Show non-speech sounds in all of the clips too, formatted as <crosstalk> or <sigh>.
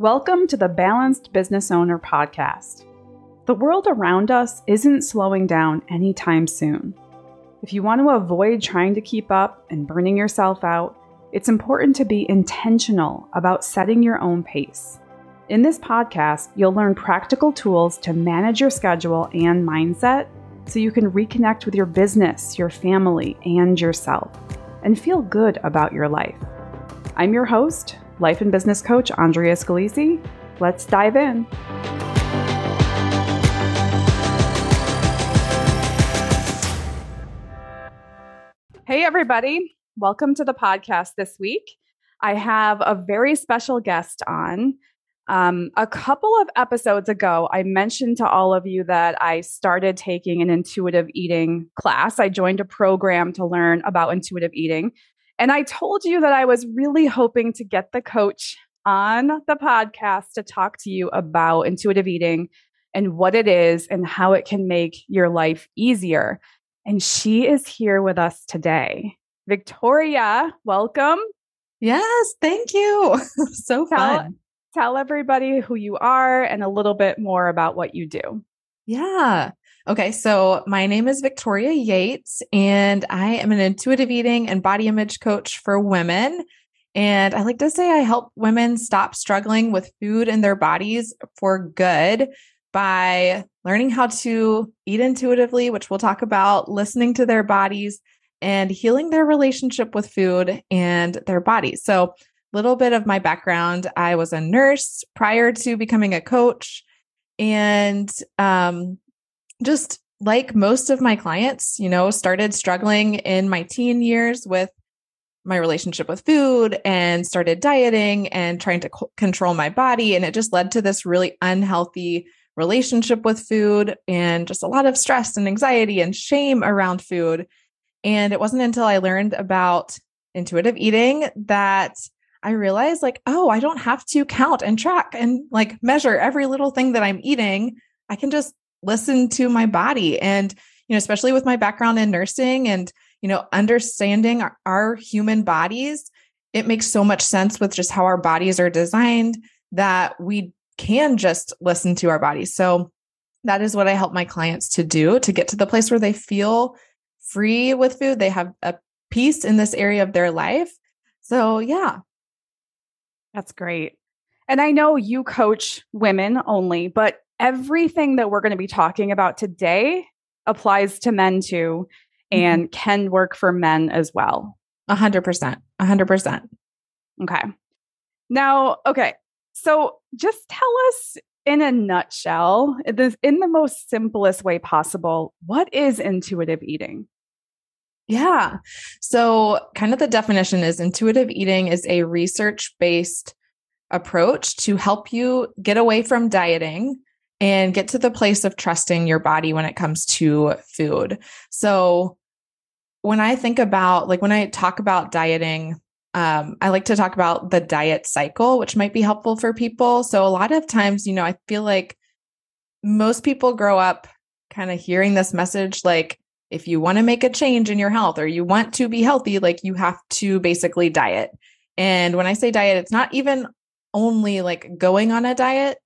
Welcome to the Balanced Business Owner Podcast. The world around us isn't slowing down anytime soon. If you want to avoid trying to keep up and burning yourself out, it's important to be intentional about setting your own pace. In this podcast, you'll learn practical tools to manage your schedule and mindset so you can reconnect with your business, your family, and yourself, and feel good about your life. I'm your host, life and business coach Andrea Scalisi. Let's dive in. Hey, everybody. Welcome to the podcast this week. I have a very special guest on. Um, a couple of episodes ago, I mentioned to all of you that I started taking an intuitive eating class. I joined a program to learn about intuitive eating. And I told you that I was really hoping to get the coach on the podcast to talk to you about intuitive eating and what it is and how it can make your life easier. And she is here with us today. Victoria, welcome. Yes, thank you. <laughs> so tell, fun. Tell everybody who you are and a little bit more about what you do. Yeah. Okay, so my name is Victoria Yates, and I am an intuitive eating and body image coach for women. And I like to say I help women stop struggling with food in their bodies for good by learning how to eat intuitively, which we'll talk about, listening to their bodies, and healing their relationship with food and their bodies. So, a little bit of my background I was a nurse prior to becoming a coach. And um, just like most of my clients, you know, started struggling in my teen years with my relationship with food and started dieting and trying to c- control my body. And it just led to this really unhealthy relationship with food and just a lot of stress and anxiety and shame around food. And it wasn't until I learned about intuitive eating that I realized, like, oh, I don't have to count and track and like measure every little thing that I'm eating. I can just listen to my body and you know especially with my background in nursing and you know understanding our, our, human bodies it makes so much sense with just how our bodies are designed that we can just listen to our bodies. So that is what i help my clients to do to get to the place where they feel free with food. They have a peace in this area of their life. So yeah. That's great. And i know you coach women only but everything that we're going to be talking about today applies to men too and mm-hmm. can work for men as well. A hundred percent. A hundred percent. Okay. Now, okay. So just tell us in a nutshell, in the most simplest way possible, what is intuitive eating? Yeah. So, kind of the definition is intuitive eating is a research based approach to help you get away from dieting and get to the place of trusting your body when it comes to food. So, when I think about, like, when I talk about dieting, um, I like to talk about the diet cycle, which might be helpful for people. So, a lot of times, you know, I feel like most people grow up kind of hearing this message like, if you want to make a change in your health or you want to be healthy, like, you have to basically diet. And when I say diet, it's not even only like going on a diet,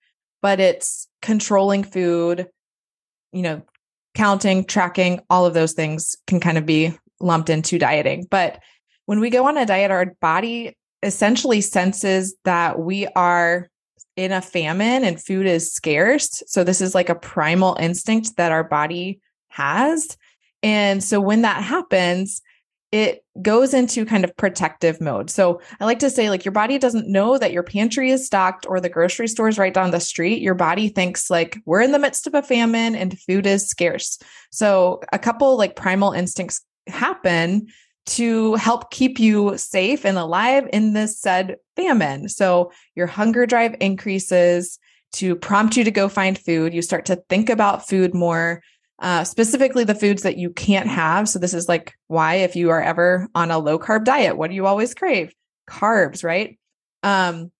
but it's controlling food, you know, counting, tracking, all of those things can kind of be lumped into dieting. But when we go on a diet, our body essentially senses that we are in a famine and food is scarce. So this is like a primal instinct that our body has. And so when that happens, it goes into kind of protective mode. So I like to say, like, your body doesn't know that your pantry is stocked or the grocery store is right down the street. Your body thinks, like, we're in the midst of a famine and food is scarce. So a couple like primal instincts happen to help keep you safe and alive in this said famine. So your hunger drive increases to prompt you to go find food. You start to think about food more uh, specifically the foods that you can't have. So, this is like why, if you are ever on a low carb diet, what do you always crave? Carbs, right? Um,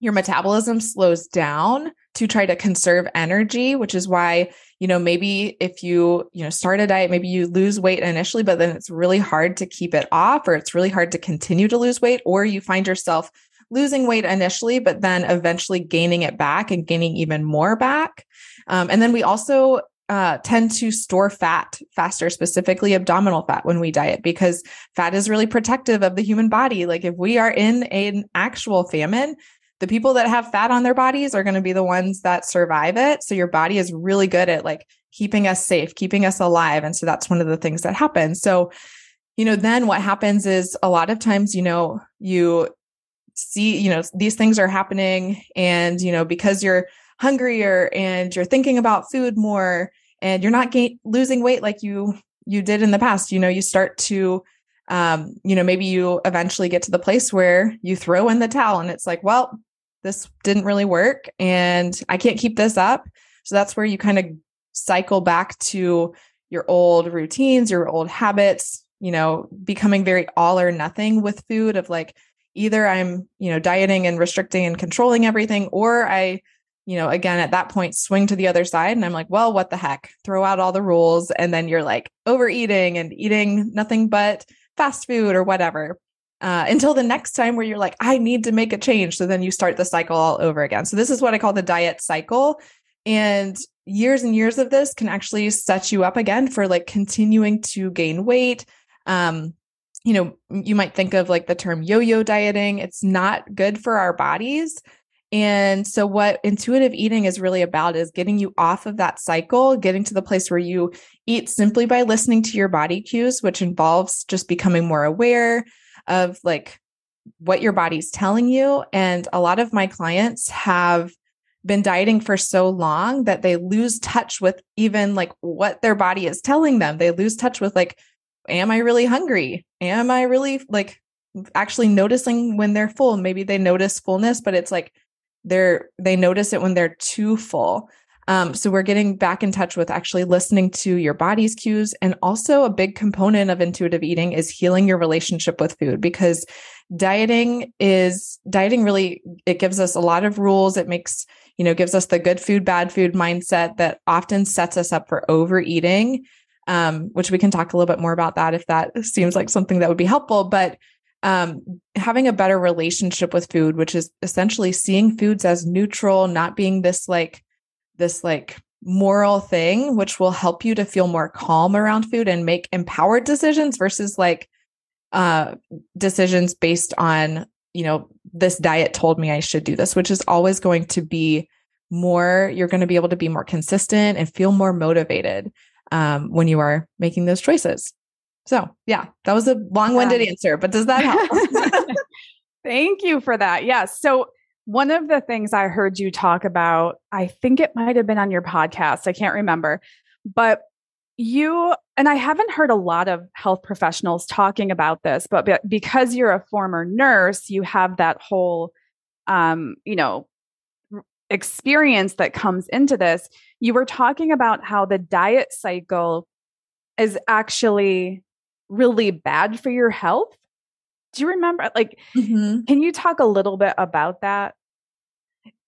your metabolism slows down to try to conserve energy, which is why, you know, maybe if you, you know, start a diet, maybe you lose weight initially, but then it's really hard to keep it off, or it's really hard to continue to lose weight, or you find yourself losing weight initially, but then eventually gaining it back and gaining even more back. Um, and then we also uh, tend to store fat faster, specifically abdominal fat when we diet, because fat is really protective of the human body. Like if we are in an actual famine, the people that have fat on their bodies are going to be the ones that survive it. So your body is really good at like keeping us safe, keeping us alive. And so that's one of the things that happens. So, you know, then what happens is a lot of times, you know, you see, you know, these things are happening and, you know, because you're hungrier and you're thinking about food more and you're not gain- losing weight like you you did in the past you know you start to um you know maybe you eventually get to the place where you throw in the towel and it's like well this didn't really work and i can't keep this up. So that's where you kind of cycle back to your old routines your old habits you know becoming very all or nothing with food of like either i'm you know dieting and restricting and controlling everything or i you know, again, at that point, swing to the other side. And I'm like, well, what the heck? Throw out all the rules. And then you're like overeating and eating nothing but fast food or whatever. Uh, until the next time where you're like, I need to make a change. So then you start the cycle all over again. So this is what I call the diet cycle. And years and years of this can actually set you up again for like continuing to gain weight. Um, you know, you might think of like the term yo yo dieting. It's not good for our bodies. And so, what intuitive eating is really about is getting you off of that cycle, getting to the place where you eat simply by listening to your body cues, which involves just becoming more aware of like what your body's telling you. And a lot of my clients have been dieting for so long that they lose touch with even like what their body is telling them. They lose touch with like, am I really hungry? Am I really like actually noticing when they're full? Maybe they notice fullness, but it's like, they're they notice it when they're too full. Um, so we're getting back in touch with actually listening to your body's cues. And also a big component of intuitive eating is healing your relationship with food because dieting is dieting really it gives us a lot of rules. It makes you know gives us the good food bad food mindset that often sets us up for overeating um, which we can talk a little bit more about that if that seems like something that would be helpful. But um, having a better relationship with food, which is essentially seeing foods as neutral, not being this like this like moral thing, which will help you to feel more calm around food and make empowered decisions versus like uh, decisions based on you know this diet told me I should do this, which is always going to be more. You're going to be able to be more consistent and feel more motivated um, when you are making those choices. So, yeah, that was a long winded yeah. answer, but does that help? <laughs> Thank you for that. Yes. So, one of the things I heard you talk about, I think it might have been on your podcast, I can't remember, but you and I haven't heard a lot of health professionals talking about this, but because you're a former nurse, you have that whole, um, you know, experience that comes into this. You were talking about how the diet cycle is actually really bad for your health. Do you remember? Like, mm-hmm. can you talk a little bit about that?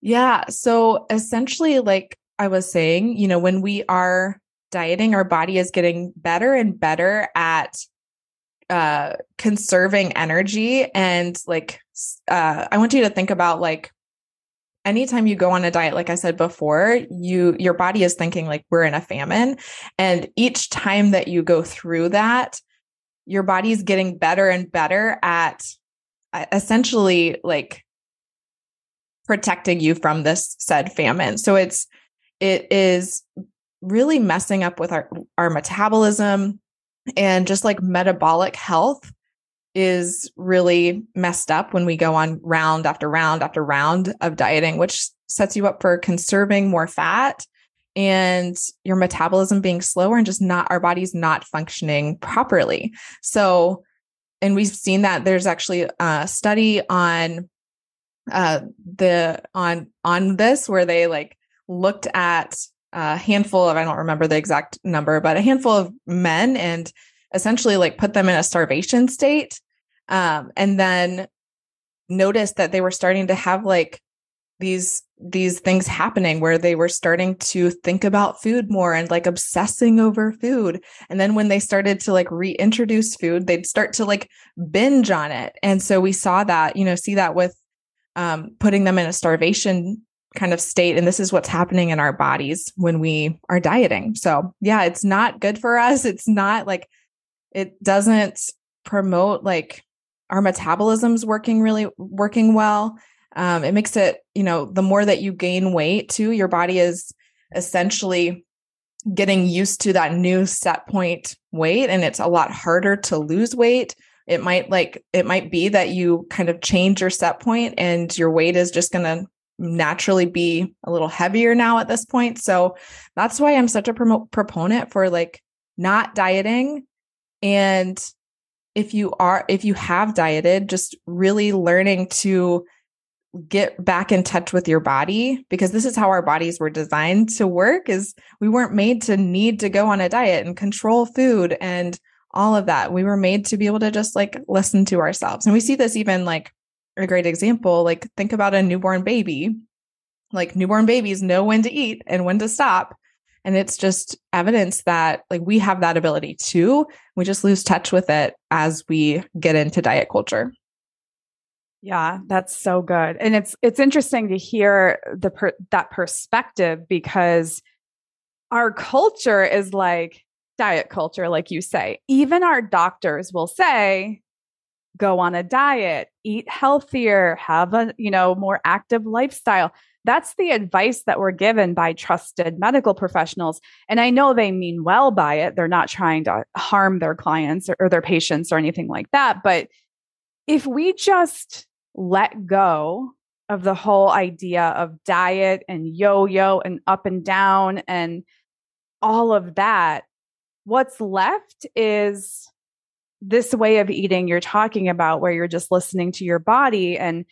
Yeah. So essentially, like I was saying, you know, when we are dieting, our body is getting better and better at uh conserving energy and like uh I want you to think about like anytime you go on a diet like i said before you your body is thinking like we're in a famine and each time that you go through that your body's getting better and better at uh, essentially like protecting you from this said famine. So it's it is really messing up with our our metabolism and just like metabolic health is really messed up when we go on round after round after round of dieting which sets you up for conserving more fat and your metabolism being slower and just not our body's not functioning properly. So, and we've seen that there's actually a study on uh the on on this where they like looked at a handful of I don't remember the exact number, but a handful of men and essentially like put them in a starvation state um and then noticed that they were starting to have like these these things happening where they were starting to think about food more and like obsessing over food and then when they started to like reintroduce food they'd start to like binge on it and so we saw that you know see that with um, putting them in a starvation kind of state. And this is what's happening in our bodies when we are dieting. So, yeah, it's not good for us. It's not like it doesn't promote like our metabolism's working really working well. Um, it makes it, you know, the more that you gain weight too, your body is essentially getting used to that new set point weight and it's a lot harder to lose weight. It might like it might be that you kind of change your set point and your weight is just going to naturally be a little heavier now at this point. So that's why i'm such a pro- proponent for like not dieting. And if you are if you have dieted just really learning to get back in touch with your body because this is how our bodies were designed to work is we weren't made to need to go on a diet and control food and all of that. We were made to be able to just like listen to ourselves. And we see this even like a great example like think about a newborn baby. Like newborn babies know when to eat and when to stop and it's just evidence that like we have that ability too. We just lose touch with it as we get into diet culture yeah, that's so good. And it's it's interesting to hear the per, that perspective because our culture is like diet culture like you say. Even our doctors will say go on a diet, eat healthier, have a, you know, more active lifestyle. That's the advice that we're given by trusted medical professionals. And I know they mean well by it. They're not trying to harm their clients or, or their patients or anything like that, but if we just let go of the whole idea of diet and yo yo and up and down and all of that, what's left is this way of eating you're talking about, where you're just listening to your body and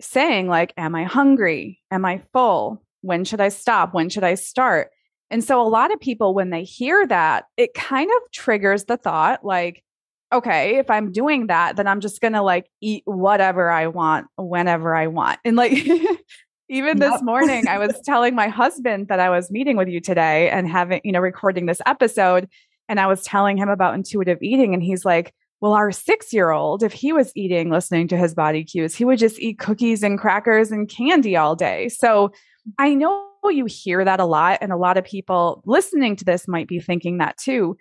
saying, like, Am I hungry? Am I full? When should I stop? When should I start? And so, a lot of people, when they hear that, it kind of triggers the thought, like, okay, if I'm doing that, then I'm just going to like eat whatever I want whenever I want. And like, <laughs> even this morning, I was <laughs> telling my husband that I was meeting with you today and having, you know, recording this episode. And I was telling him about intuitive eating. And he's like, well, our six year old, if he was eating, listening to his body cues, he would just eat cookies and crackers and candy all day. So I know you hear that a lot. And a lot of people listening to this might be thinking that too.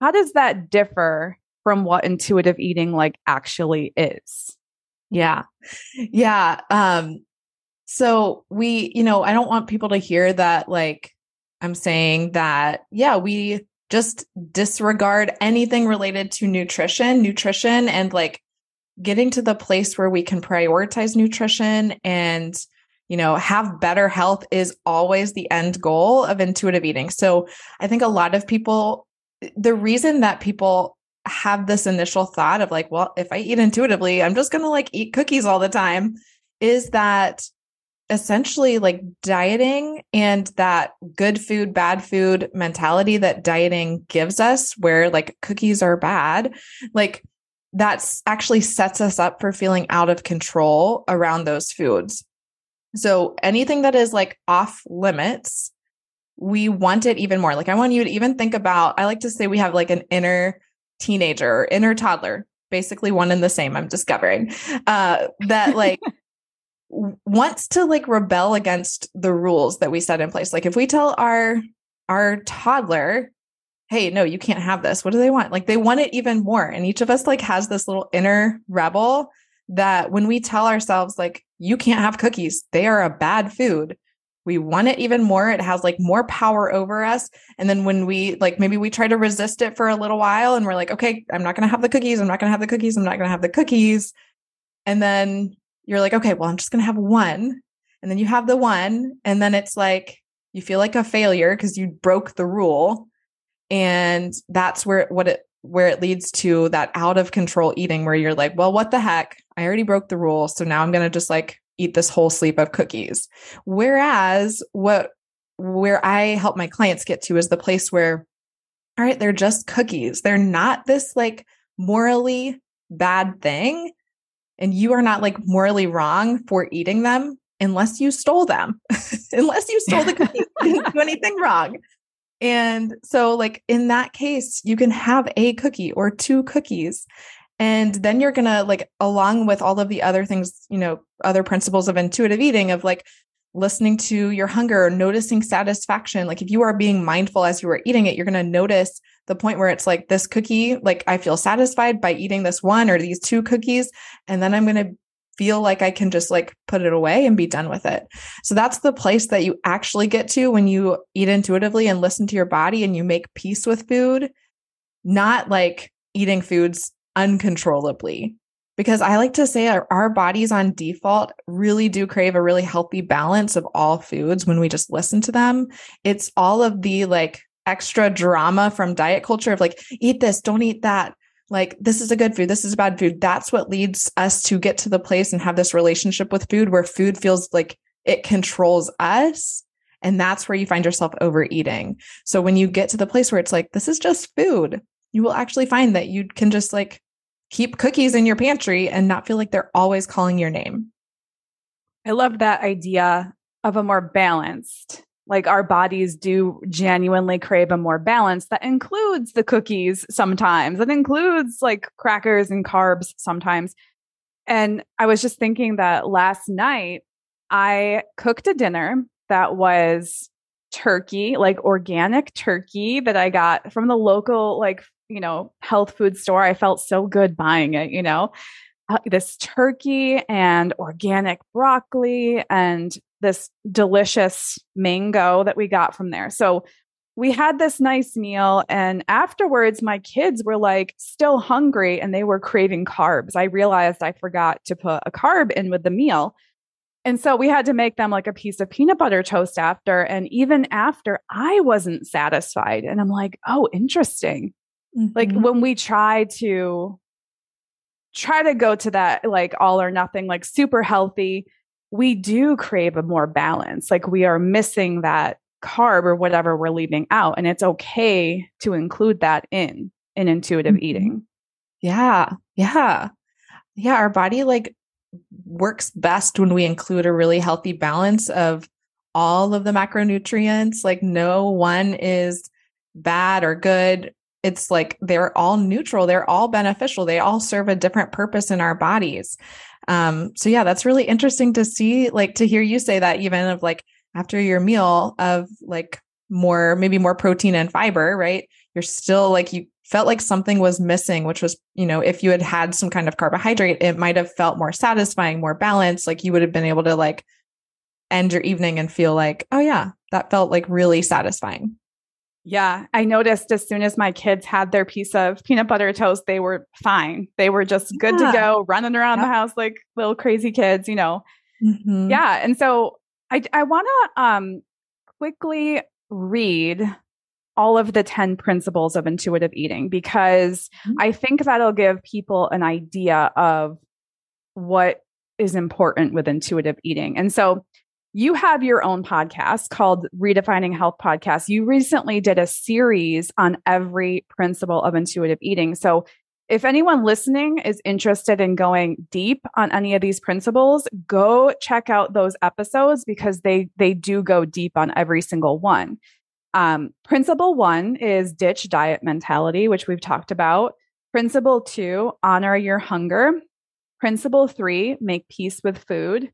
How does that differ from what intuitive eating like actually is. Yeah. Yeah. Um so we, you know, I don't want people to hear that like I'm saying that yeah, we just disregard anything related to nutrition, nutrition and like getting to the place where we can prioritize nutrition and you know, have better health is always the end goal of intuitive eating. So I think a lot of people, the reason that people have this initial thought of like, well, if I eat intuitively, I'm just going to like eat cookies all the time, is that essentially like dieting and that good food, bad food mentality that dieting gives us, where like cookies are bad, like that's actually sets us up for feeling out of control around those foods. So anything that is like off limits, we want it even more. Like I want you to even think about, I like to say we have like an inner teenager or inner toddler, basically one and the same, I'm discovering, uh, that <laughs> like wants to like rebel against the rules that we set in place. Like if we tell our our toddler, hey, no, you can't have this. What do they want? Like they want it even more. And each of us like has this little inner rebel that when we tell ourselves like you can't have cookies, they are a bad food we want it even more it has like more power over us and then when we like maybe we try to resist it for a little while and we're like okay i'm not going to have the cookies i'm not going to have the cookies i'm not going to have the cookies and then you're like okay well i'm just going to have one and then you have the one and then it's like you feel like a failure because you broke the rule and that's where what it where it leads to that out of control eating where you're like well what the heck? I already broke the rule so now i'm going to just like eat this whole sleep of cookies. Whereas what where I help my clients get to is the place where all right, they're just cookies. They're not this like morally bad thing and you are not like morally wrong for eating them unless you stole them. <laughs> unless you stole the cookies, didn't do anything wrong. And so like in that case, you can have a cookie or two cookies And then you're going to like, along with all of the other things, you know, other principles of intuitive eating, of like listening to your hunger, noticing satisfaction. Like if you are being mindful as you are eating it, you're going to notice the point where it's like this cookie, like I feel satisfied by eating this one or these two cookies. And then I'm going to feel like I can just like put it away and be done with it. So that's the place that you actually get to when you eat intuitively and listen to your body and you make peace with food, not like eating foods uncontrollably because I like to say our, our, bodies on default really do crave a really healthy balance of all foods when we just listen to them. It's all of the like extra drama from diet culture of like, eat this, don't eat that. Like, this is a good food, this is a bad food. That's what leads us to get to the place and have this relationship with food where food feels like it controls us. And that's where you find yourself overeating. So when you get to the place where it's like, this is just food, you will actually find that you can just like keep cookies in your pantry and not feel like they're always calling your name. I love that idea of a more balanced, like our bodies do genuinely crave a more balance that includes the cookies sometimes, that includes like crackers and carbs sometimes. And I was just thinking that last night I cooked a dinner that was turkey, like organic turkey that I got from the local like you know, health food store. I felt so good buying it, you know. Uh, this turkey and organic broccoli and this delicious mango that we got from there. So we had this nice meal and afterwards my kids were like still hungry and they were craving carbs. I realized I forgot to put a carb in with the meal. And so we had to make them like a piece of peanut butter toast after. And even after, I wasn't satisfied. And I'm like, oh, interesting. Mm-hmm. Like when we try to try to go to that like all or nothing, like super healthy, we do crave a more balance. Like we are missing that carb or whatever we're leaving out. And it's okay to include that in in intuitive mm-hmm. eating. Yeah. Yeah. Yeah. Our body like works best when we include a really healthy balance of all of the macronutrients. Like no one is bad or good it's like they're all neutral they're all beneficial they all serve a different purpose in our bodies. Um so yeah that's really interesting to see like to hear you say that even of like after your meal of like more maybe more protein and fiber right? You're still like you felt like something was missing which was you know if you had had some kind of carbohydrate it might have felt more satisfying more balanced like you would have been able to like end your evening and feel like oh yeah that felt like really satisfying yeah, I noticed as soon as my kids had their piece of peanut butter toast, they were fine. They were just good yeah. to go, running around the house like little crazy kids, you know. Mm-hmm. Yeah, and so I I want to um quickly read all of the 10 principles of intuitive eating because mm-hmm. I think that'll give people an idea of what is important with intuitive eating. And so you have your own podcast called Redefining Health Podcast. You recently did a series on every principle of intuitive eating. So, if anyone listening is interested in going deep on any of these principles, go check out those episodes because they they do go deep on every single one. Um, principle one is ditch diet mentality, which we've talked about. Principle two, honor your hunger. Principle three, make peace with food.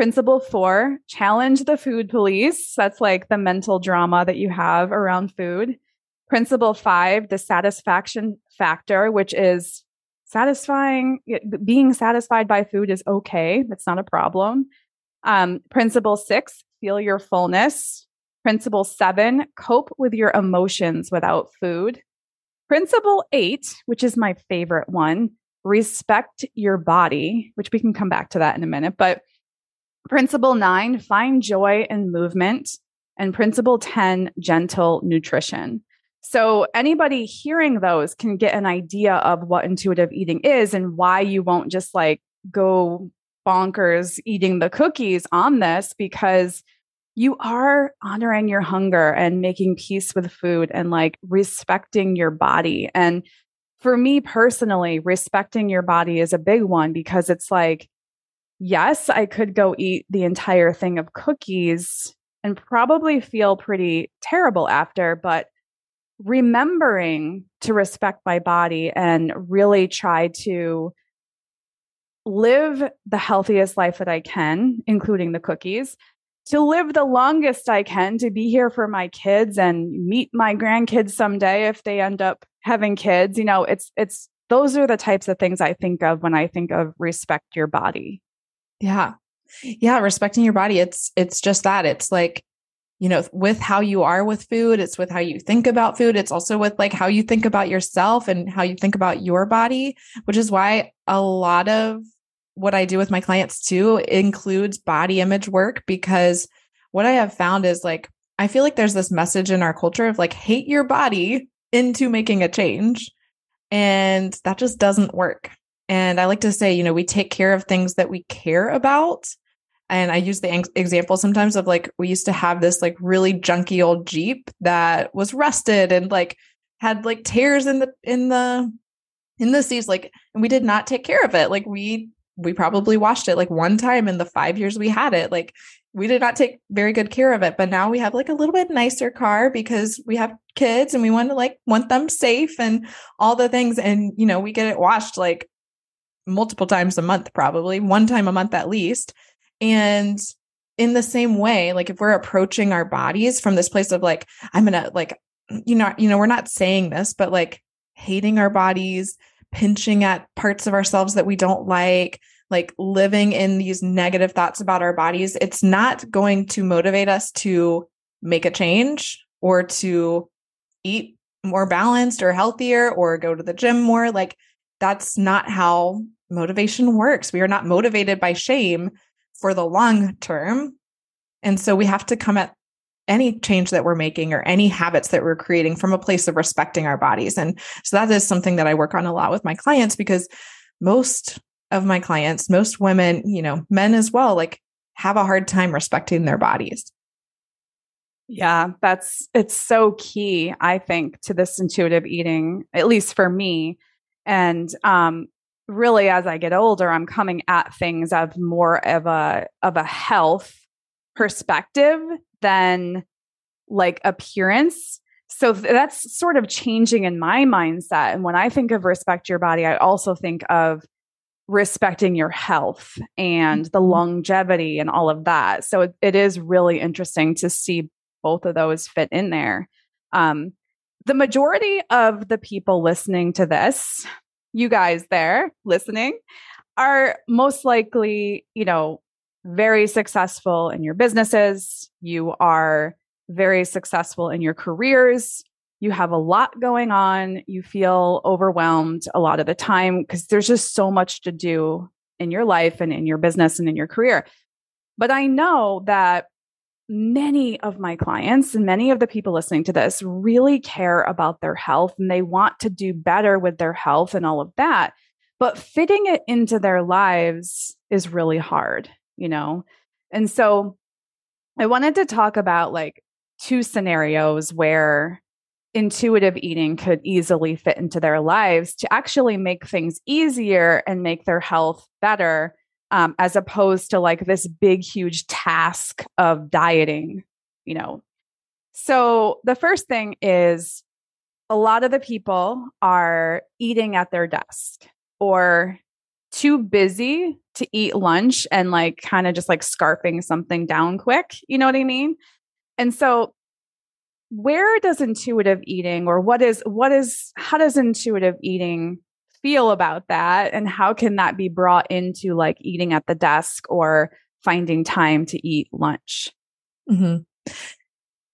Principle four, challenge the food police. That's like the mental drama that you have around food. Principle five, the satisfaction factor, which is satisfying, being satisfied by food is okay. That's not a problem. Um, principle six, feel your fullness. Principle seven, cope with your emotions without food. Principle eight, which is my favorite one, respect your body, which we can come back to that in a minute. But Principle nine, find joy in movement. And principle 10, gentle nutrition. So, anybody hearing those can get an idea of what intuitive eating is and why you won't just like go bonkers eating the cookies on this because you are honoring your hunger and making peace with food and like respecting your body. And for me personally, respecting your body is a big one because it's like, yes, I could go eat the entire thing of cookies and probably feel pretty terrible after, but remembering to respect my body and really try to live the healthiest life that I can, including the cookies, to live the longest I can, to be here for my kids and meet my grandkids someday if they end up having kids. You know, it's, it's, those are the types of things I think of when I think of respect your body. Yeah. Yeah. Respecting your body. It's, it's just that. It's like, you know, with how you are with food, it's with how you think about food. It's also with like how you think about yourself and how you think about your body, which is why a lot of what I do with my clients too includes body image work because what I have found is like, I feel like there's this message in our culture of like, hate your body into making a change. And that just doesn't work. And I like to say, you know, we take care of things that we care about and I use the example sometimes of like, we used to have this like really junky old Jeep that was rusted and like had like tears in the, in the, in the seats. Like, and we did not take care of it. Like we, we probably washed it like one time in the five years we had it. Like we did not take very good care of it, but now we have like a little bit nicer car because we have kids and we want to like want them safe and all the things. And, you know, we get it washed like multiple times a month, probably one time a month at least and in the same way, like if we're approaching our bodies from this place of like, I'm gonna like, you know, you know, we're not saying this, but like hating our bodies, pinching at parts of ourselves that we don't like, like living in these negative thoughts about our bodies, it's not going to motivate us to make a change or to eat more balanced or healthier or go to the gym more. Like that's not how motivation works. We are not motivated by shame for the long term. And so we have to come at any change that we're making or any habits that we're creating from a place of respecting our bodies. And so that is something that I work on a lot with my clients because most of my clients, most women, you know, men as well, like have a hard time respecting their bodies. Yeah, that's it's so key, I think, to this intuitive eating, at least for me. And um, really as I get older, I'm coming at things of more of a of a health perspective than like appearance. So that's sort of changing in my mindset. And when I think of respect your body, I also think of respecting your health and the mm-hmm. longevity and all of that. So it, it is really interesting to see both of those fit in there. Um, the majority of the people listening to this you guys there listening are most likely, you know, very successful in your businesses. You are very successful in your careers. You have a lot going on. You feel overwhelmed a lot of the time because there's just so much to do in your life and in your business and in your career. But I know that many of my clients and many of the people listening to this really care about their health and they want to do better with their health and all of that. But fitting it into their lives is really hard, you know? And so I wanted to talk about like two scenarios where intuitive eating could easily fit into their lives to actually make things easier and make their health better um, as opposed to like this big, huge task of dieting, you know. So the first thing is a lot of the people are eating at their desk or too busy to eat lunch and like kind of just like scarfing something down quick. You know what I mean? And so where does intuitive eating or what is what is how does intuitive eating feel about that? And how can that be brought into like eating at the desk or finding time to eat lunch? Mm-hmm.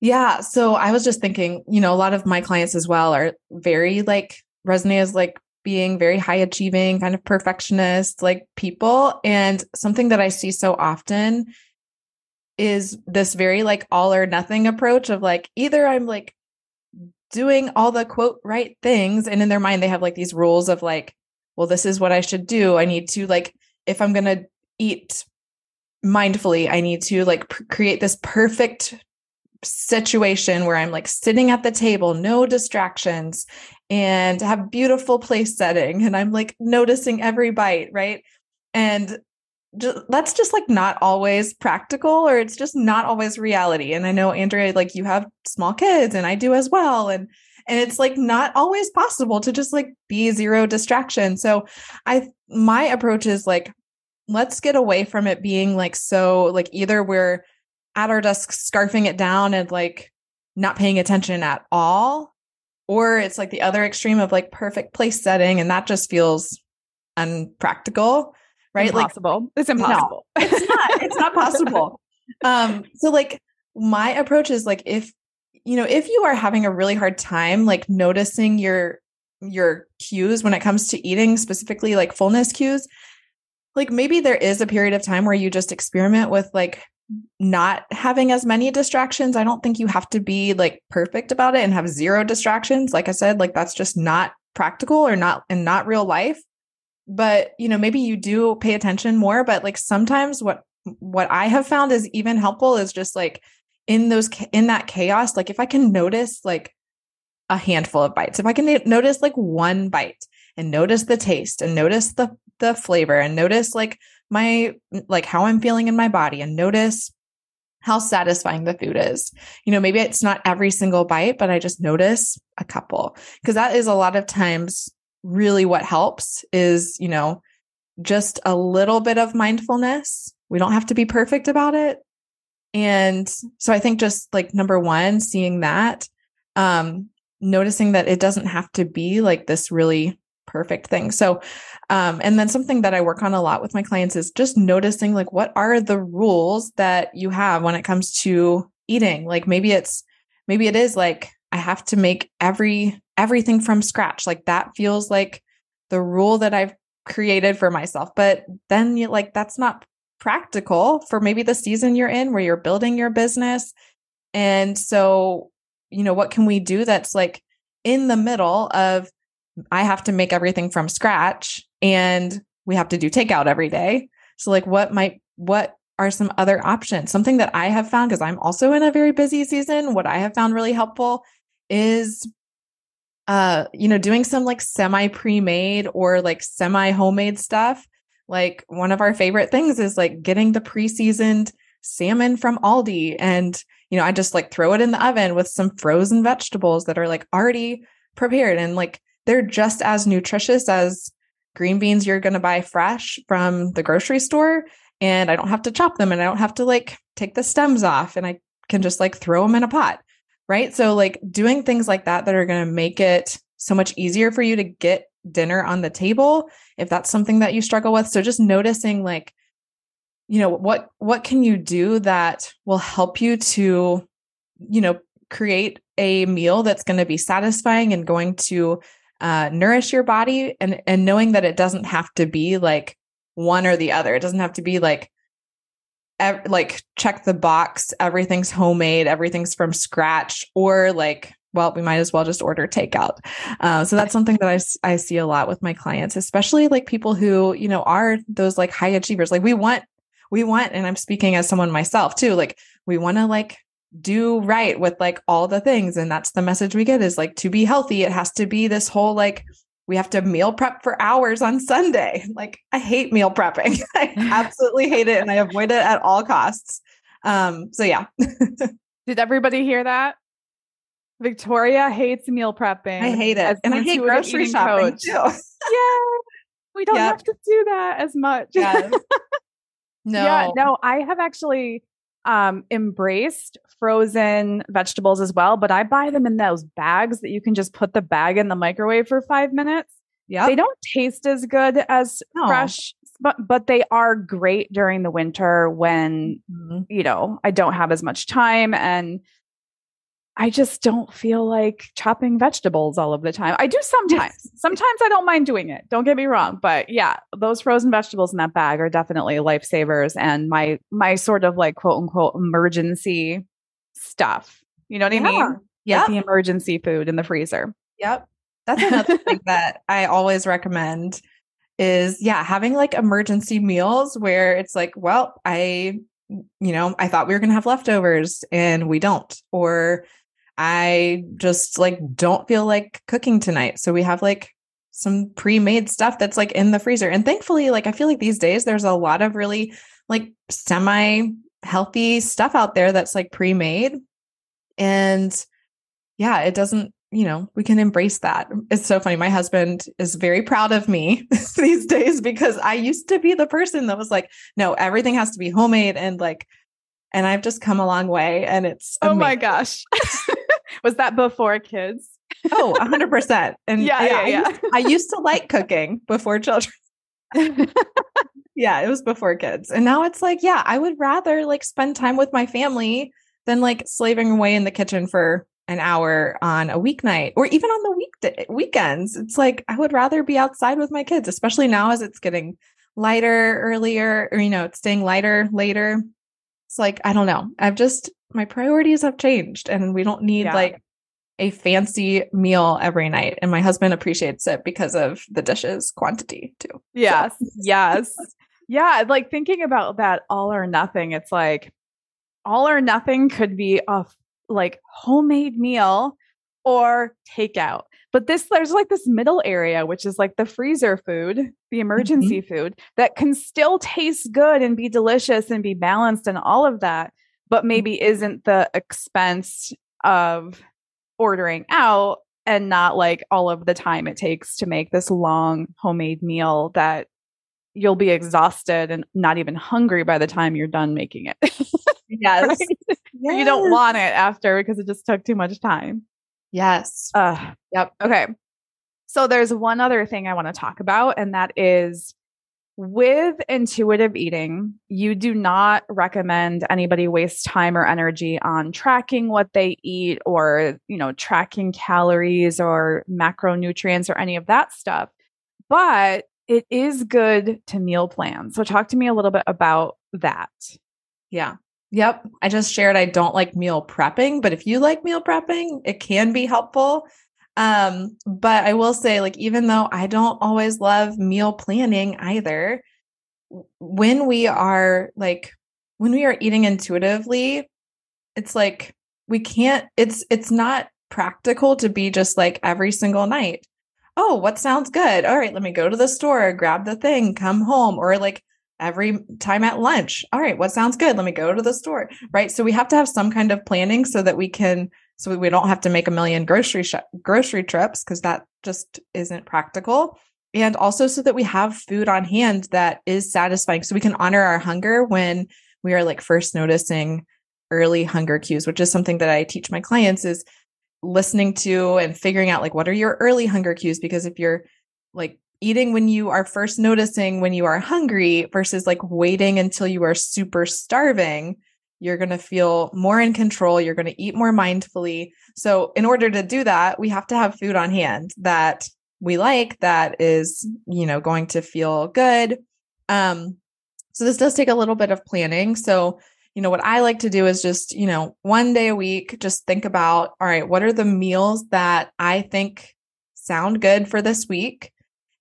yeah so i was just thinking you know a lot of my clients as well are very like resonate as like being very high achieving kind of perfectionist like people. And something that i see so often is this very like all or nothing approach of like either i'm like doing all the quote right things and in their mind they have like these rules of like well this is what i should do. I need to like if i'm going to eat mindfully i need to like pr- create this perfect situation where i'm like sitting at the table no distractions and have beautiful place setting and i'm like noticing every bite right? And that's just like not always practical or it's just not always reality. And I know Andrea, like you have small kids and I do as well. And and it's like not always possible to just like be zero distraction. So I my approach is like let's get away from it being like so like either we're at our desk scarfing it down and like not paying attention at all or it's like the other extreme of like perfect place setting and that just feels unpractical right impossible. like it's impossible no, it's not it's not <laughs> possible um so like my approach is like if you know if you are having a really hard time like noticing your your cues when it comes to eating specifically like fullness cues like maybe there is a period of time where you just experiment with like not having as many distractions. I don't think you have to be like perfect about it and have zero distractions. Like I said, like that's just not practical or not and not real life. But, you know, maybe you do pay attention more, but like sometimes what what I have found is even helpful is just like in those in that chaos, like if I can notice like a handful of bites, if I can notice like one bite and notice the taste and notice the the flavor and notice like my like how I'm feeling in my body and notice how satisfying the food is. You know, maybe it's not every single bite, but I just notice a couple because that is a lot of times really what helps is, you know, just a little bit of mindfulness. We don't have to be perfect about it. And so I think just like number 1 seeing that um noticing that it doesn't have to be like this really perfect thing. So, um, and then something that I work on a lot with my clients is just noticing like what are the rules that you have when it comes to eating. Like maybe it's maybe it is like I have to make every everything from scratch. Like that feels like the rule that I've created for myself. But then you like that's not practical for maybe the season you're in where you're building your business. And so, you know, what can we do that's like in the middle of I have to make everything from scratch and we have to do takeout every day. So like what might what are some other options? Something that I have found because I'm also in a very busy season, what I have found really helpful is uh you know doing some like semi pre-made or like semi homemade stuff. Like one of our favorite things is like getting the pre-seasoned salmon from Aldi and you know I just like throw it in the oven with some frozen vegetables that are like already prepared and like they're just as nutritious as green beans you're going to buy fresh from the grocery store and I don't have to chop them and I don't have to like take the stems off and I can just like throw them in a pot. Right? So like doing things like that that are going to make it so much easier for you to get dinner on the table if that's something that you struggle with. So just noticing like you know what what can you do that will help you to you know create a meal that's going to be satisfying and going to uh, nourish your body and and knowing that it doesn't have to be like one or the other. It doesn't have to be like ev- like check the box, everything's homemade, everything's from scratch, or like well, we might as well just order takeout. Uh, so that's something that I, I see a lot with my clients, especially like people who, you know, are those like high achievers. Like we want, we want, and I'm speaking as someone myself too, like we want to like do right with like all the things and that's the message we get is like to be healthy it has to be this whole like we have to meal prep for hours on Sunday. <laughs> Like I hate meal prepping. <laughs> I <laughs> absolutely hate it and I avoid it at all costs. Um so yeah. Did everybody hear that? Victoria hates meal prepping. I hate it. And I hate grocery shopping coach. too. yeah. We don't yep. have to do that as much. Yes. no. Yeah, no, I have actually um, embraced frozen vegetables as well, but I buy them in those bags that you can just put the bag in the microwave for five minutes. Yeah. They don't taste as good as no. fresh, but but they are great during the winter when mm-hmm. you know I don't have as much time and I just don't feel like chopping vegetables all of the time. I do sometimes. <laughs> sometimes I don't mind doing it. Don't get me wrong, but yeah, those frozen vegetables in that bag are definitely lifesavers and my my sort of like quote unquote emergency stuff. You know what yeah. I mean? Yeah. Like the emergency food in the freezer. Yep. That's another thing that I always recommend is yeah, having like emergency meals where it's like, well, I you know, I thought we were going to have leftovers and we don't or I just like don't feel like cooking tonight. So we have like some pre-made stuff that's like in the freezer. And thankfully, like I feel like these days there's a lot of really like semi healthy stuff out there that's like pre-made. And yeah, it doesn't, you know, we can embrace that. It's so funny. My husband is very proud of me <laughs> these days because I used to be the person that was like, no, everything has to be homemade and like and I've just come a long way and it's amazing. Oh my gosh. <laughs> was that before kids? oh, 100%. <laughs> And yeah, yeah, yeah. I, used, I used to like cooking before children. Yeah, it was before kids. And now it's like, yeah, I would rather like spend time with my family than like slaving away in the kitchen for an hour on a weeknight or even on the weekday weekends. It's like I would rather be outside with my kids, especially now as it's getting lighter earlier or you know, it's staying lighter later. It's like I don't know. I've just my priorities have changed and we don't need yeah. like a fancy meal every night. And my husband appreciates it because of the dishes quantity too. Yes. So. Yes. Yeah. Like thinking about that all or nothing, it's like all or nothing could be a like homemade meal or takeout. But this, there's like this middle area, which is like the freezer food, the emergency mm-hmm. food that can still taste good and be delicious and be balanced and all of that, but mm. maybe isn't the expense of ordering out and not like all of the time it takes to make this long homemade meal that you'll be exhausted and not even hungry by the time you're done making it. <laughs> yes. right? yes. You don't want it after because it just took too much time. Yes. Uh, yep. Okay. So there's one other thing I want to talk about, and that is with intuitive eating, you do not recommend anybody waste time or energy on tracking what they eat or, you know, tracking calories or macronutrients or any of that stuff. But it is good to meal plan. So talk to me a little bit about that. Yeah. Yep. I just shared I don't like meal prepping, but if you like meal prepping, it can be helpful. Um, but I will say, like, even though I don't always love meal planning either, when we are like, when we are eating intuitively, it's like we can't, it's, it's not practical to be just like every single night. Oh, what sounds good? All right, let me go to the store, grab the thing, come home, or like every time at lunch. All right, what sounds good? Let me go to the store. Right. So we have to have some kind of planning so that we can so we don't have to make a million grocery sh- grocery trips because that just isn't practical and also so that we have food on hand that is satisfying so we can honor our hunger when we are like first noticing early hunger cues which is something that i teach my clients is listening to and figuring out like what are your early hunger cues because if you're like eating when you are first noticing when you are hungry versus like waiting until you are super starving you're going to feel more in control. You're going to eat more mindfully. So, in order to do that, we have to have food on hand that we like, that is, you know, going to feel good. Um, so, this does take a little bit of planning. So, you know, what I like to do is just, you know, one day a week, just think about, all right, what are the meals that I think sound good for this week?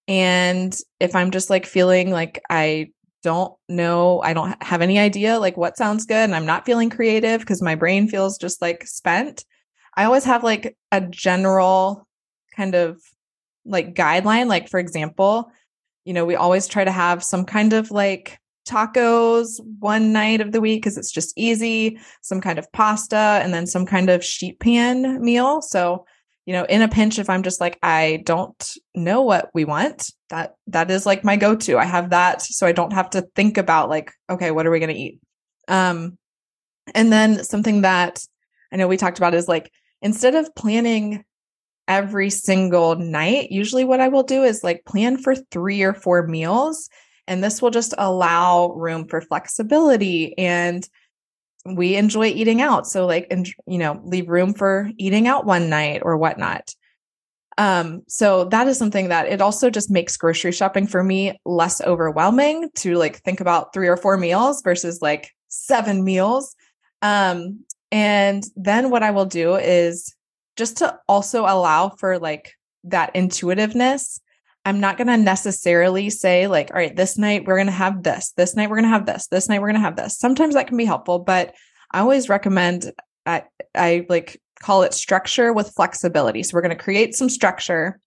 And if I'm just like feeling like I don't know i don't have any idea like what sounds good and i'm not feeling creative because my brain feels just like spent i always have like a general kind of like guideline like for example you know we always try to have some kind of like tacos one night of the week because it's just easy some kind of pasta and then some kind of sheet pan meal. So you know in a pinch if i'm just like i don't know what we want that that is like my go-to. I have that so i don't have to think about like okay what are we going to eat? Um and then something that i know we talked about is like instead of planning every single night usually what i will do is like plan for 3 or 4 meals and this will just allow room for flexibility and we enjoy eating out. So like, and you know, leave room for eating out one night or whatnot. Um, so that is something that it also just makes grocery shopping for me less overwhelming to like think about three or four meals versus like seven meals. Um, and then what I will do is just to also allow for like that intuitiveness I'm not going to necessarily say, like, all right, this night we're going to have this, this night we're going to have this, this night we're going to have this. Sometimes that can be helpful, but I always recommend, I, I like call it structure with flexibility. So we're going to create some structure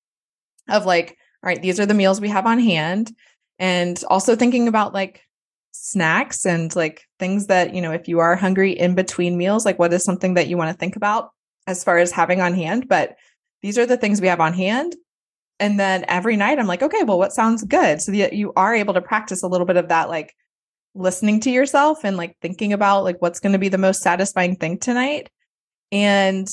of like, all right, these are the meals we have on hand. And also thinking about like snacks and like things that, you know, if you are hungry in between meals, like what is something that you want to think about as far as having on hand. But these are the things we have on hand. And then every night I'm like, okay, well, what sounds good? So that you are able to practice a little bit of that, like listening to yourself and like thinking about like what's going to be the most satisfying thing tonight and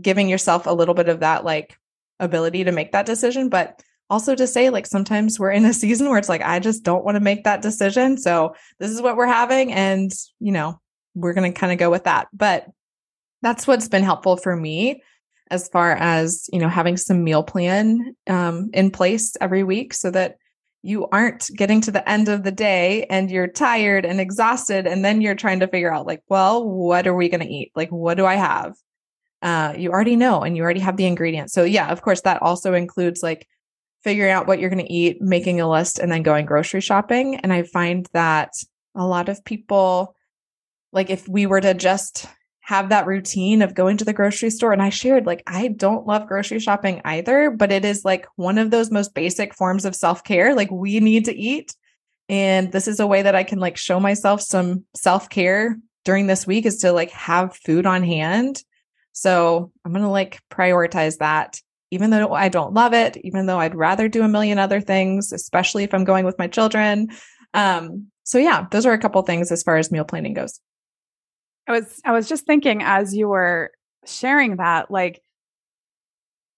giving yourself a little bit of that like ability to make that decision. But also to say like sometimes we're in a <laughs> season where it's like i just don't want to make that decision so this is what we're having and you know we're going to kind of go with that but that's what's been helpful for me as far as you know having some meal plan um, in place every week so that you aren't getting to the end of the day and you're tired and exhausted and then you're trying to figure out like well what are we going to eat? Like what do i have? Uh, you already know and you already have the ingredients. So yeah of course that also includes like figuring out what you're going to eat, making a list, and then going grocery shopping. And I find that a lot of people, like if we were to just have that routine of going to the grocery store, and I shared, like, I don't love grocery shopping either, but it is like one of those most basic forms of self care. Like, we need to eat. And this is a way that I can like show myself some self care during this week is to like have food on hand. So I'm going to like prioritize that even though I don't love it, even though I'd rather do a million other things, especially if I'm going with my children. Um, so yeah, those are a couple things as far as meal planning goes. I was I was just thinking as you were sharing that, like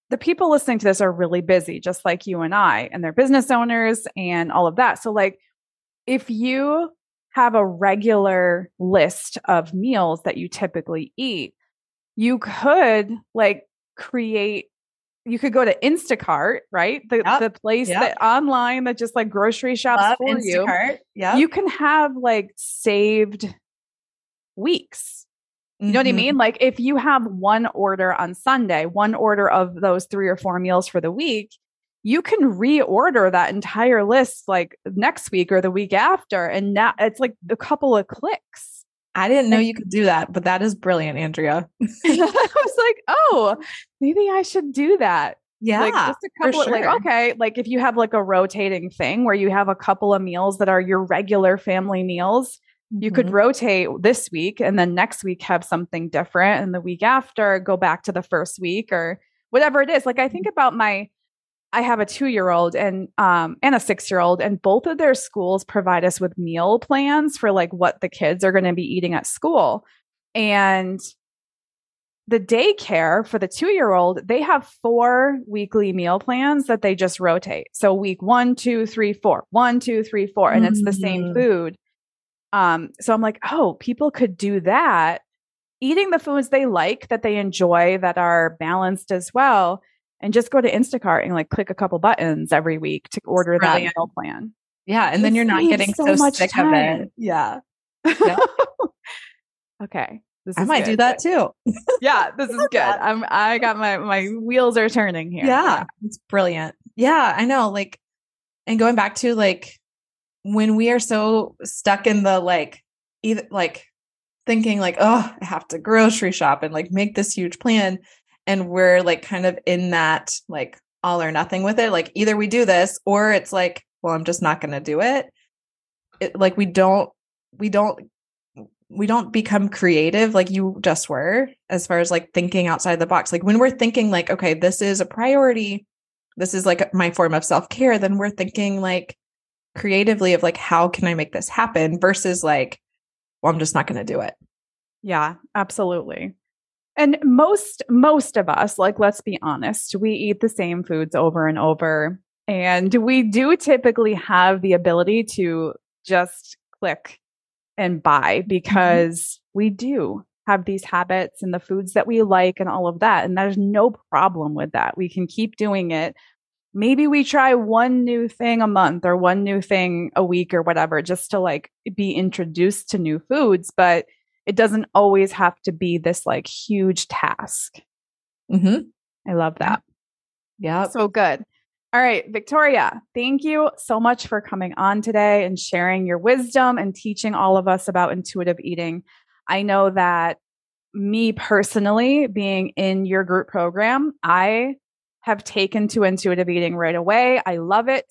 the people listening to this are really busy, just like you and I, and they're business owners and all of that. So like if you have a regular list of meals that you typically eat, you could like create you could go to Instacart, right? The yep. the place yep. that online that just like grocery shops Love for Instacart. you. Yeah. You can have like saved weeks. You know mm-hmm. what I mean? Mm-hmm. Like if you have one order on Sunday, one order of those three or four meals for the week, you can reorder that entire list like next week or the week after. And now it's like a couple of clicks. I didn't know you could do that, but that is brilliant, Andrea. <laughs> I was like, oh, maybe I should do that. Yeah. Like just a couple sure. like, okay, like if you have like a rotating thing where you have a couple of meals that are your regular family meals, mm-hmm. you could mm-hmm. rotate this week and then next week have something different and the week after go back to the first week or whatever it is. Like I think mm-hmm. about my I have a two year old and um and a six year old, and both of their schools provide us with meal plans for like what the kids are going to be eating at school. And the daycare for the two year old, they have four weekly meal plans that they just rotate. So week one, two, three, four, one, two, three, four, and mm-hmm. it's the same mm. food. Um, so I'm like, oh, people could do that, eating the foods they like that they enjoy that are balanced as well and just go to Instacart and like click a couple buttons every week to order Brilliant. that meal plan. Yeah. And then you're not getting so, so sick time. of it. Yeah. <laughs> okay. I might good. do that too. yeah, this is <laughs> good. I'm I got my my wheels are turning here. Yeah, yeah, it's brilliant. Yeah, I know. Like, and going back to like when we are so stuck in the like either like thinking like, oh, I have to grocery shop and like make this huge plan and we're like kind of in that like all or nothing with it like either we do this or it's like well i'm just not going to do it. it like we don't we don't we don't become creative like you just were as far as like thinking outside the box like when we're thinking like okay this is a priority this is like my form of self-care then we're thinking like creatively of like how can i make this happen versus like well i'm just not going to do it yeah absolutely and most most of us like let's be honest we eat the same foods over and over and we do typically have the ability to just click and buy mm-hmm. because mm-hmm. we do have these habits and the foods that we like and all of that and there's no problem with that we can keep doing it maybe we try one new thing a month or one new thing a week or whatever just to like be introduced to new foods but it doesn't always have to be this like huge task. Mm-hmm. I love that. Yeah. So good. All right, Victoria, thank you so much for coming on today and sharing your wisdom and teaching all of us about intuitive eating. I know that me personally, being in your group program, I have taken to intuitive eating right away. I love it.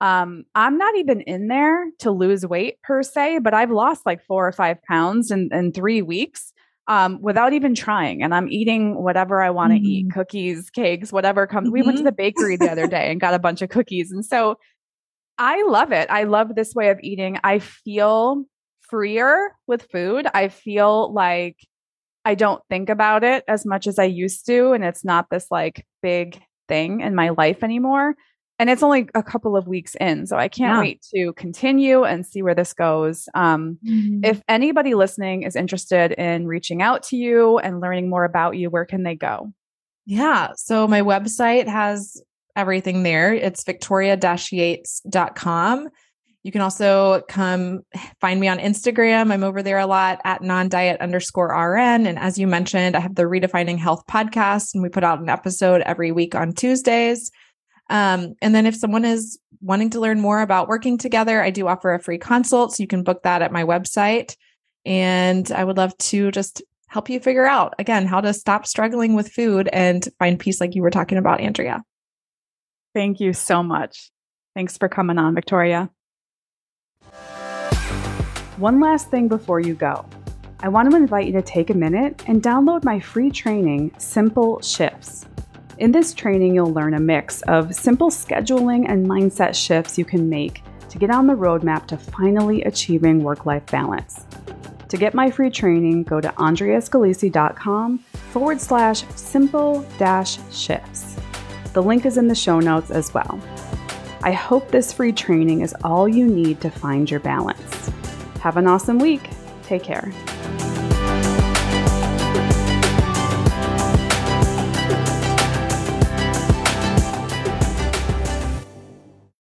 Um, I'm not even in there to lose weight per se, but I've lost like four or five pounds in, in three weeks um, without even trying. And I'm eating whatever I want to mm-hmm. eat cookies, cakes, whatever comes. Mm-hmm. We went to the mm-hmm. bakery the other day and got a bunch of cookies. And so I love it. I love this way of eating. I feel freer with food. I feel like I don't think about it as much as I used to. And it's not this like big thing in my life anymore. And it's only a couple of weeks in. So I can't yeah. wait to continue and see where this goes. Um, mm-hmm. If anybody listening is interested in reaching out to you and learning more about you, where can they go? Yeah. So my website has everything there. It's victoria-yates.com. You can also come find me on Instagram. I'm over there a lot at non-diet underscore RN. And as you mentioned, I have the Redefining Health podcast, and we put out an episode every week on Tuesdays. Um, and then if someone is wanting to learn more about working together, I do offer a free consult. So you can book that at my website. And I would love to just help you figure out, again, how to stop struggling with food and find peace, like you were talking about, Andrea. Thank you so much. Thanks for coming on, Victoria. One last thing before you go. I want to invite you to take a minute and download my free training, Simple Shifts. In this training, you'll learn a mix of simple scheduling and mindset shifts you can make to get on the roadmap to finally achieving work life balance. To get my free training, go to andreascalisi.com forward slash simple dash shifts. The link is in the show notes as well. I hope this free training is all you need to find your balance. Have an awesome week. Take care.